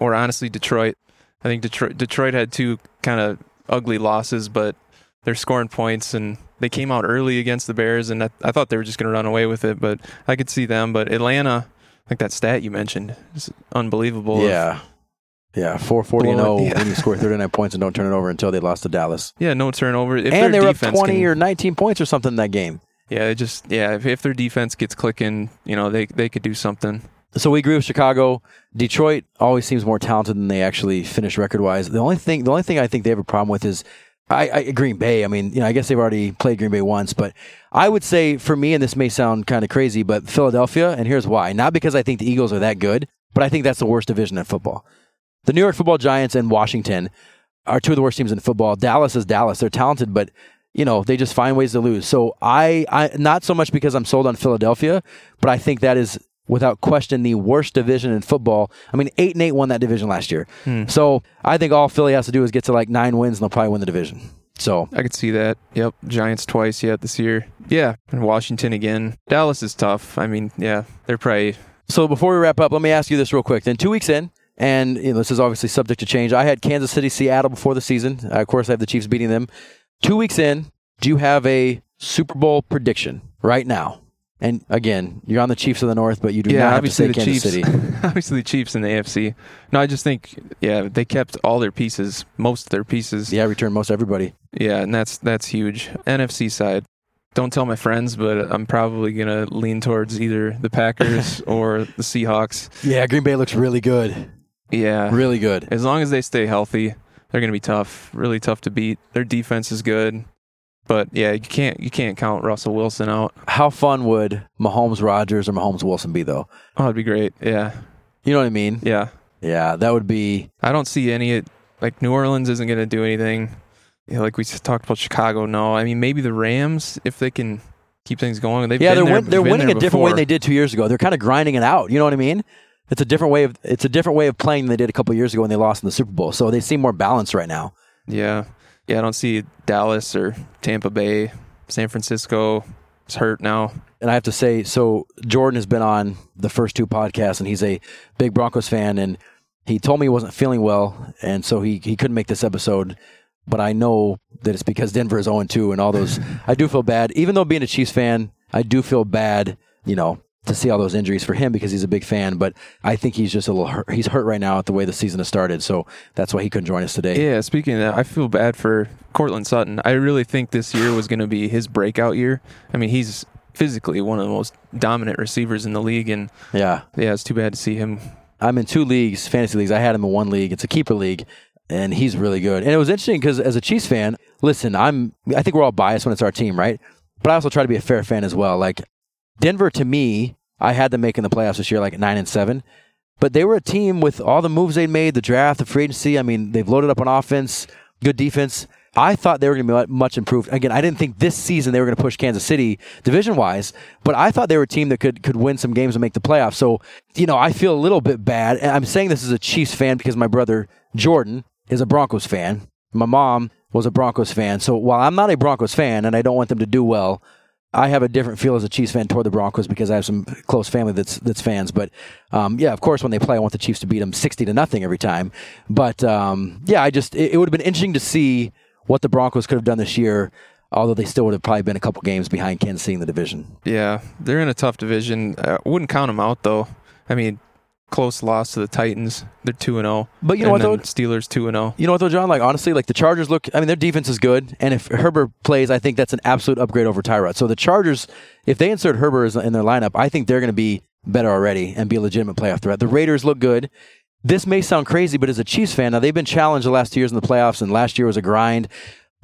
or honestly Detroit. I think Detroit Detroit had two kind of ugly losses, but they're scoring points and they came out early against the Bears, and I, I thought they were just going to run away with it, but I could see them. But Atlanta, I think that stat you mentioned is unbelievable. Yeah, yeah, 440 and Blow 0 yeah. when you score 39 points and don't turn it over until they lost to Dallas. yeah, no turnover. If and they were up 20 can- or 19 points or something in that game. yeah, it just yeah. If, if their defense gets clicking, you know they they could do something. So we agree with Chicago. Detroit always seems more talented than they actually finish record wise. The only thing, the only thing I think they have a problem with is, I, I Green Bay. I mean, you know, I guess they've already played Green Bay once, but I would say for me, and this may sound kind of crazy, but Philadelphia, and here's why: not because I think the Eagles are that good, but I think that's the worst division in football. The New York Football Giants and Washington are two of the worst teams in football. Dallas is Dallas; they're talented, but you know they just find ways to lose. So I, I not so much because I'm sold on Philadelphia, but I think that is without question the worst division in football. I mean, eight and eight won that division last year. Hmm. So I think all Philly has to do is get to like nine wins, and they'll probably win the division. So I could see that. Yep, Giants twice yet this year. Yeah, and Washington again. Dallas is tough. I mean, yeah, they're probably So before we wrap up, let me ask you this real quick. Then two weeks in, and you know, this is obviously subject to change. I had Kansas City, Seattle before the season. Uh, of course, I have the Chiefs beating them. Two weeks in, do you have a Super Bowl prediction right now? And again, you're on the Chiefs of the North, but you do yeah. not have to say the Kansas Chiefs. City. obviously the Chiefs in the AFC. No, I just think yeah they kept all their pieces, most of their pieces. Yeah, returned most everybody. Yeah, and that's that's huge. NFC side. Don't tell my friends, but I'm probably gonna lean towards either the Packers or the Seahawks. Yeah, Green Bay looks really good. Yeah, Really good. as long as they stay healthy, they're gonna be tough. Really tough to beat. Their defense is good, but yeah, you can't you can't count Russell Wilson out. How fun would Mahomes Rogers or Mahomes Wilson be, though? Oh, it'd be great. Yeah, You know what I mean? yeah. Yeah, that would be. I don't see any like New Orleans isn't gonna do anything. Yeah, like we talked about Chicago. No, I mean maybe the Rams if they can keep things going. They've Yeah, they're win- they're winning a different way than they did two years ago. They're kind of grinding it out. You know what I mean? It's a different way of it's a different way of playing than they did a couple years ago when they lost in the Super Bowl. So they seem more balanced right now. Yeah. Yeah, I don't see Dallas or Tampa Bay, San Francisco. It's hurt now. And I have to say, so Jordan has been on the first two podcasts, and he's a big Broncos fan, and he told me he wasn't feeling well, and so he he couldn't make this episode. But I know that it's because Denver is 0 2 and all those. I do feel bad, even though being a Chiefs fan, I do feel bad. You know. To see all those injuries for him because he's a big fan, but I think he's just a little hurt. He's hurt right now at the way the season has started, so that's why he couldn't join us today. Yeah, speaking of that, I feel bad for Courtland Sutton. I really think this year was going to be his breakout year. I mean, he's physically one of the most dominant receivers in the league, and yeah. yeah, it's too bad to see him. I'm in two leagues, fantasy leagues. I had him in one league. It's a keeper league. and he's really good. And it was interesting because as a Chiefs fan, listen, I'm I think we're all biased when it's our team, right? But I also try to be a fair fan as well. Like Denver, to me, I had them making the playoffs this year, like nine and seven. But they were a team with all the moves they made, the draft, the free agency. I mean, they've loaded up on offense, good defense. I thought they were going to be much improved. Again, I didn't think this season they were going to push Kansas City division wise, but I thought they were a team that could could win some games and make the playoffs. So, you know, I feel a little bit bad. And I'm saying this as a Chiefs fan because my brother Jordan is a Broncos fan. My mom was a Broncos fan. So while I'm not a Broncos fan and I don't want them to do well, I have a different feel as a Chiefs fan toward the Broncos because I have some close family that's that's fans. But um, yeah, of course, when they play, I want the Chiefs to beat them sixty to nothing every time. But um, yeah, I just it, it would have been interesting to see what the Broncos could have done this year. Although they still would have probably been a couple games behind Kansas City in the division. Yeah, they're in a tough division. I wouldn't count them out though. I mean, close loss to the Titans. They're two and zero. But you know what though, Steelers two and zero. You know what though, John? Like honestly, like the Chargers look. I mean, their defense is good, and if Herbert plays, I think that's an absolute upgrade over Tyrod. So the Chargers, if they insert Herbert in their lineup, I think they're going to be better already and be a legitimate playoff threat. The Raiders look good. This may sound crazy, but as a Chiefs fan, now they've been challenged the last two years in the playoffs, and last year was a grind.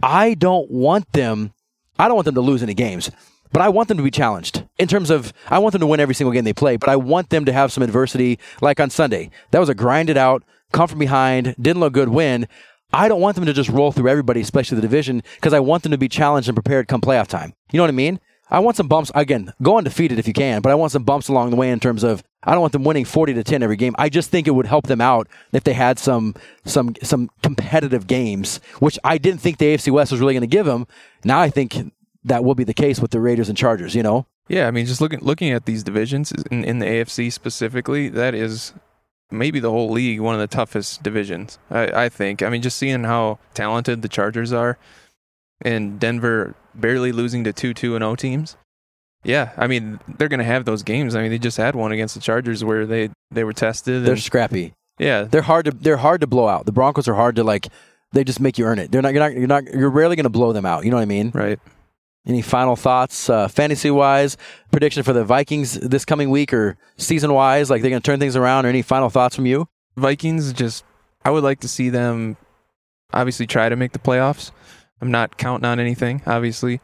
I don't want them. I don't want them to lose any games. But I want them to be challenged in terms of I want them to win every single game they play, but I want them to have some adversity like on Sunday. That was a grinded out, come from behind, didn't look good win. I don't want them to just roll through everybody, especially the division, because I want them to be challenged and prepared come playoff time. You know what I mean? I want some bumps again. Go undefeated if you can, but I want some bumps along the way in terms of I don't want them winning forty to ten every game. I just think it would help them out if they had some some some competitive games, which I didn't think the AFC West was really going to give them. Now I think that will be the case with the Raiders and Chargers. You know. Yeah, I mean, just looking looking at these divisions in, in the AFC specifically, that is maybe the whole league one of the toughest divisions. I, I think. I mean, just seeing how talented the Chargers are, and Denver barely losing to two two and O teams. Yeah, I mean they're going to have those games. I mean they just had one against the Chargers where they they were tested. They're scrappy. Yeah, they're hard to they're hard to blow out. The Broncos are hard to like. They just make you earn it. They're not. You're not. You're not. You're rarely going to blow them out. You know what I mean? Right. Any final thoughts, uh, fantasy wise? Prediction for the Vikings this coming week or season wise? Like they're going to turn things around? Or any final thoughts from you? Vikings just. I would like to see them, obviously try to make the playoffs. I'm not counting on anything. Obviously,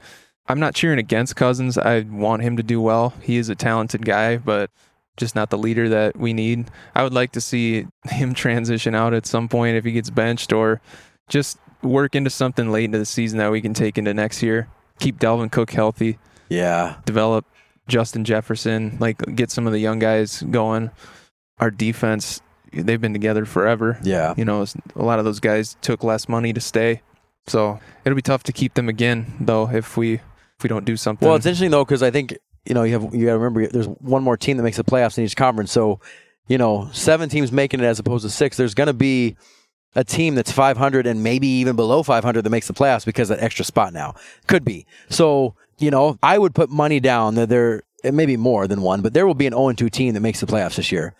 I'm not cheering against Cousins. I want him to do well. He is a talented guy, but just not the leader that we need. I would like to see him transition out at some point if he gets benched or just work into something late into the season that we can take into next year keep Dalvin Cook healthy. Yeah. Develop Justin Jefferson, like get some of the young guys going. Our defense, they've been together forever. Yeah. You know, a lot of those guys took less money to stay. So it'll be tough to keep them again, though, if we if we don't do something. Well, it's interesting though because I think you know you have you got to remember there's one more team that makes the playoffs in each conference. So you know seven teams making it as opposed to six. There's going to be a team that's 500 and maybe even below 500 that makes the playoffs because of that extra spot now. Could be. So, you know, I would put money down that there, it may be more than one, but there will be an 0 2 team that makes the playoffs this year.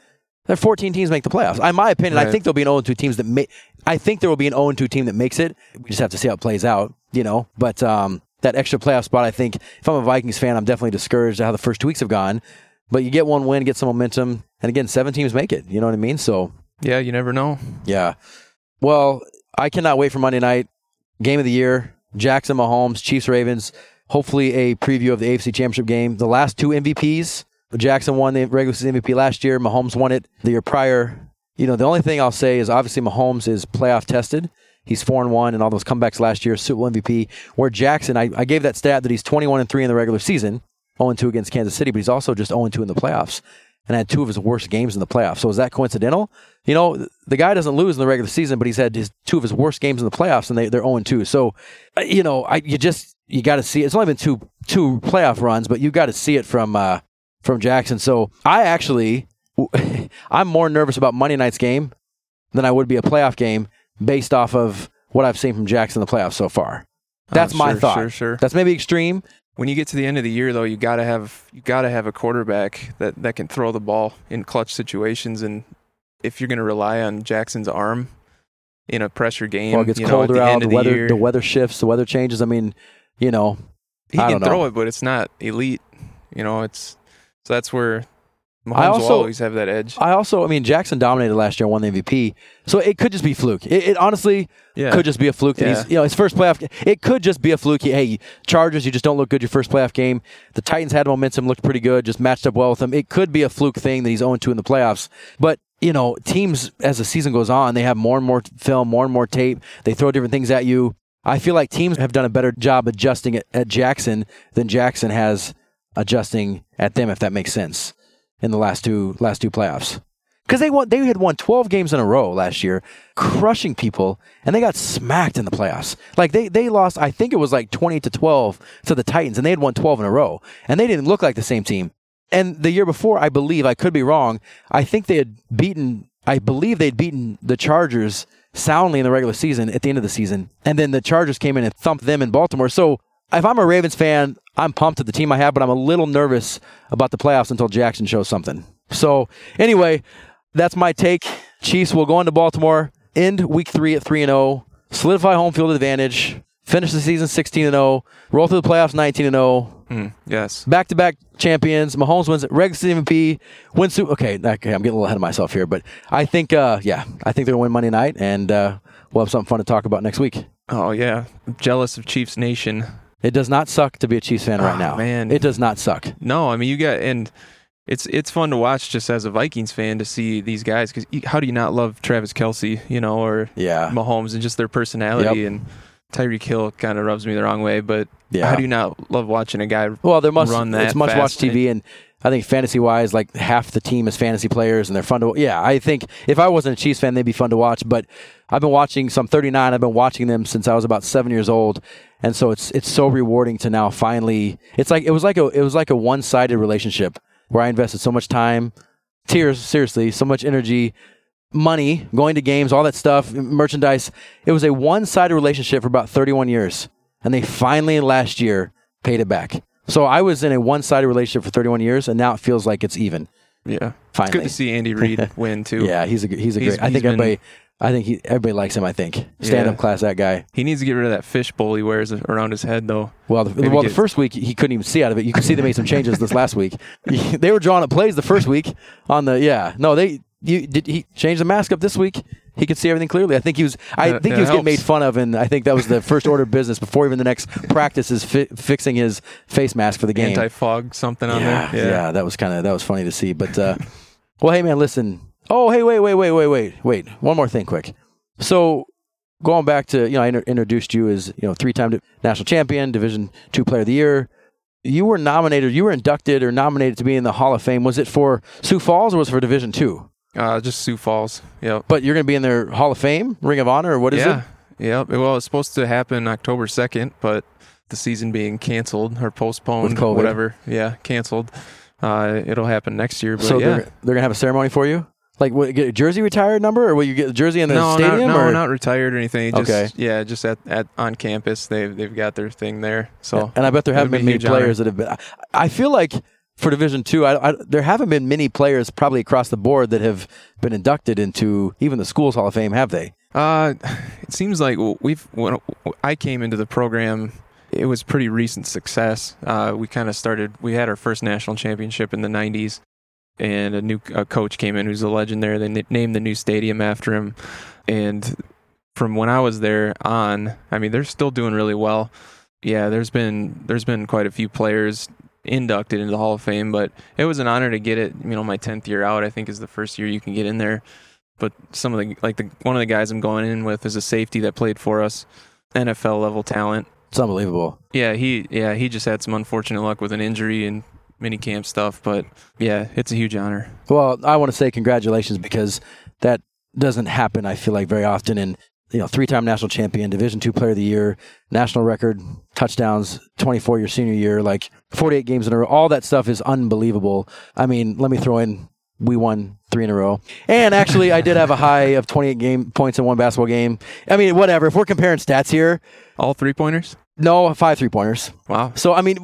There are 14 teams make the playoffs. In my opinion, right. I think there'll be an 0 2 teams that may, I think there will be an 0 2 team that makes it. We just have to see how it plays out, you know, but, um, that extra playoff spot, I think if I'm a Vikings fan, I'm definitely discouraged at how the first two weeks have gone. But you get one win, get some momentum, and again, seven teams make it. You know what I mean? So yeah, you never know. Yeah. Well, I cannot wait for Monday night game of the year. Jackson Mahomes, Chiefs Ravens. Hopefully, a preview of the AFC Championship game. The last two MVPs. Jackson won the regular season MVP last year. Mahomes won it the year prior. You know, the only thing I'll say is obviously Mahomes is playoff tested. He's four and one, and all those comebacks last year, Super Bowl MVP. Where Jackson, I, I gave that stat that he's twenty one and three in the regular season, zero oh and two against Kansas City, but he's also just zero oh and two in the playoffs and had two of his worst games in the playoffs. So is that coincidental? You know, the guy doesn't lose in the regular season, but he's had his two of his worst games in the playoffs, and they they're zero two. So, uh, you know, I you just you got to see. It. It's only been two two playoff runs, but you got to see it from uh, from Jackson. So I actually, I'm more nervous about Monday night's game than I would be a playoff game based off of what I've seen from Jackson in the playoffs so far. That's uh, my thought. Sure, sure. That's maybe extreme, when you get to the end of the year though you got to have you got to have a quarterback that that can throw the ball in clutch situations. And if you're going to rely on Jackson's arm in a pressure game well it gets colder know, out the, the weather year, the weather shifts the weather changes. I mean you know he I can throw it but it's not elite. You know it's so that's where Mahomes I will also- always have that edge. I also, I mean, Jackson dominated last year won the MVP. So it could just be fluke. It, it honestly Yeah. could just be a fluke that Yeah. he's, you know, his first playoff. It could just be a fluke. He- Hey, Chargers, you just don't look good your first playoff game. The Titans had momentum, looked pretty good, just matched up well with them. It could be a fluke thing that he's 0 2 in the playoffs. But, you know, teams, as the season goes on, they have more and more film, more and more tape. They throw different things at you. I feel like teams have done a better job adjusting at, at Jackson than Jackson has adjusting at them, if that makes sense, in the last two last two playoffs. Because they won, they had won 12 games in a row last year, crushing people, and they got smacked in the playoffs. Like they they lost, I think it was like 20 to 12 to the Titans, and they had won 12 in a row, and they didn't look like the same team. And the year before, I believe, I could be wrong, I think they had beaten, I believe they'd beaten the Chargers soundly in the regular season at the end of the season, and then the Chargers came in and thumped them in Baltimore. So if I'm a Ravens fan, I'm pumped at the team I have, but I'm a little nervous about the playoffs until Jackson shows something. So anyway, that's my take. Chiefs will go into Baltimore, end week three at three and zero, solidify home field advantage, finish the season sixteen and zero, roll through the playoffs nineteen and zero. Mm, yes. Back to back champions. Mahomes wins regular season MVP. Wins Super. Okay, okay, I'm getting a little ahead of myself here, but I think, uh, yeah, I think they're gonna win Monday night, and uh, we'll have something fun to talk about next week. Oh yeah. Jealous of Chiefs Nation. It does not suck to be a Chiefs fan right Oh, now. man. it does not suck. No, I mean you got and it's it's fun to watch just as a Vikings fan to see these guys because how do you not love Travis Kelce, you know, or Yeah, Mahomes and just their personality and Tyreek Hill kind of rubs me the wrong way, but yeah. how do you not love watching a guy? Well, there must run that it's much watch. TV, and I think fantasy wise, like half the team is fantasy players, and they're fun to. Yeah, I think if I wasn't a Chiefs fan, they'd be fun to watch. But I've been watching. So I'm 39. I've been watching them since I was about seven years old, and so it's it's so rewarding to now finally. It's like it was like a it was like a one sided relationship where I invested so much time, tears, seriously, so much energy. Money, going to games, all that stuff, merchandise. It was a one sided relationship for about 31 years. And they finally, last year, paid it back. So I was in a one-sided relationship for 31 years, and now it feels like it's even. Yeah, it's Finally, good to see Andy Reid win too. yeah, he's a he's a He's- great. I think been- everybody, I think he everybody likes him. I think stand-up Yeah. class that guy. He needs to get rid of that fishbowl he wears around his head though. Well, the, well, the first week he couldn't even see out of it. You can see they made some changes this last week. they were drawing up plays the first week on the yeah. No, they you did he change the mask up this week? He could see everything clearly. I think he was. I think yeah, he was it getting made fun of, and I think that was the first order of business before even the next practice is fi- fixing his face mask for the game. Anti fog something on yeah, there. yeah, that was kind of that was funny to see. But uh, well, hey man, listen. Oh, hey, wait, wait, wait, wait, wait, wait. One more thing, quick. So going back to you know, I inter- introduced you as you know three-time national champion, Division Two Player of the Year. You were nominated, you were inducted or nominated to be in the Hall of Fame. Was it for Sioux Falls or was it for Division Two? Uh, just Sioux Falls. Yep. But you're going to be in their Hall of Fame, Ring of Honor, or what is yeah. it? Yep. Well, it's supposed to happen October second, but the season being canceled or postponed, COVID. whatever. Yeah, canceled. Uh, it'll happen next year. But So yeah. they're they're going to have a ceremony for you. Like, what, get a jersey retired number, or will you get a jersey in the no, stadium? not, no, or? not retired or anything. Just, Okay. Yeah, just at, at on campus, they've they've got their thing there. So and I bet there haven't be been many huge honor. players that have been. I, I feel like for Division Two, I, I, there haven't been many players probably across the board that have been inducted into even the schools Hall of Fame, have they? Uh, it seems like we've when I came into the program, it was pretty recent success. Uh, we kind of started. We had our first national championship in the '90s, and a new a coach came in who's a legend there. They named the new stadium after him, and from when I was there on, I mean, they're still doing really well. Yeah, there's been there's been quite a few players inducted into the Hall of Fame, but it was an honor to get it. You know, my tenth year out, I think, is the first year you can get in there but some of the like the one of the guys I'm going in with is a safety that played for us, NFL level talent. It's unbelievable. Yeah, he yeah he just had some unfortunate luck with an injury and mini camp stuff, but yeah, it's a huge honor. Well, I want to say congratulations because that doesn't happen. I feel like very often in you know three-time national champion, Division Two Player of the Year, national record touchdowns, 24 your senior year, like 48 games in a row. All that stuff is unbelievable. I mean, let me throw in we won three in a row. And actually, I did have a high of 28 game points in one basketball game. I mean, whatever. If we're comparing stats here, All three pointers. no, five three pointers. Wow. So, I mean,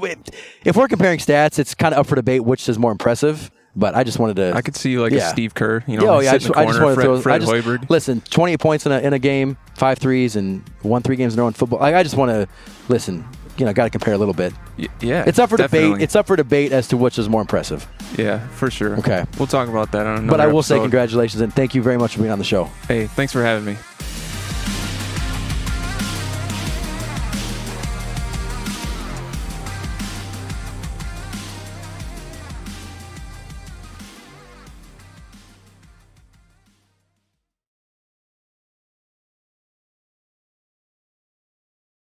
if we're comparing stats, it's kind of up for debate which is more impressive. But I just wanted to. I could see you like yeah. a Steve Kerr, you know, yeah, oh, yeah, I just, in the corner, I just throw, Fred I just, Hoiberg. Listen, twenty points in a, in a game, five threes, and won three games in a row in football. I just want to listen. You know, got to compare a little bit. Y- yeah, it's up for definitely. debate. It's up for debate as to which is more impressive. Yeah, for sure. Okay, we'll talk about that. On but I will episode. say congratulations and thank you very much for being on the show. Hey, thanks for having me.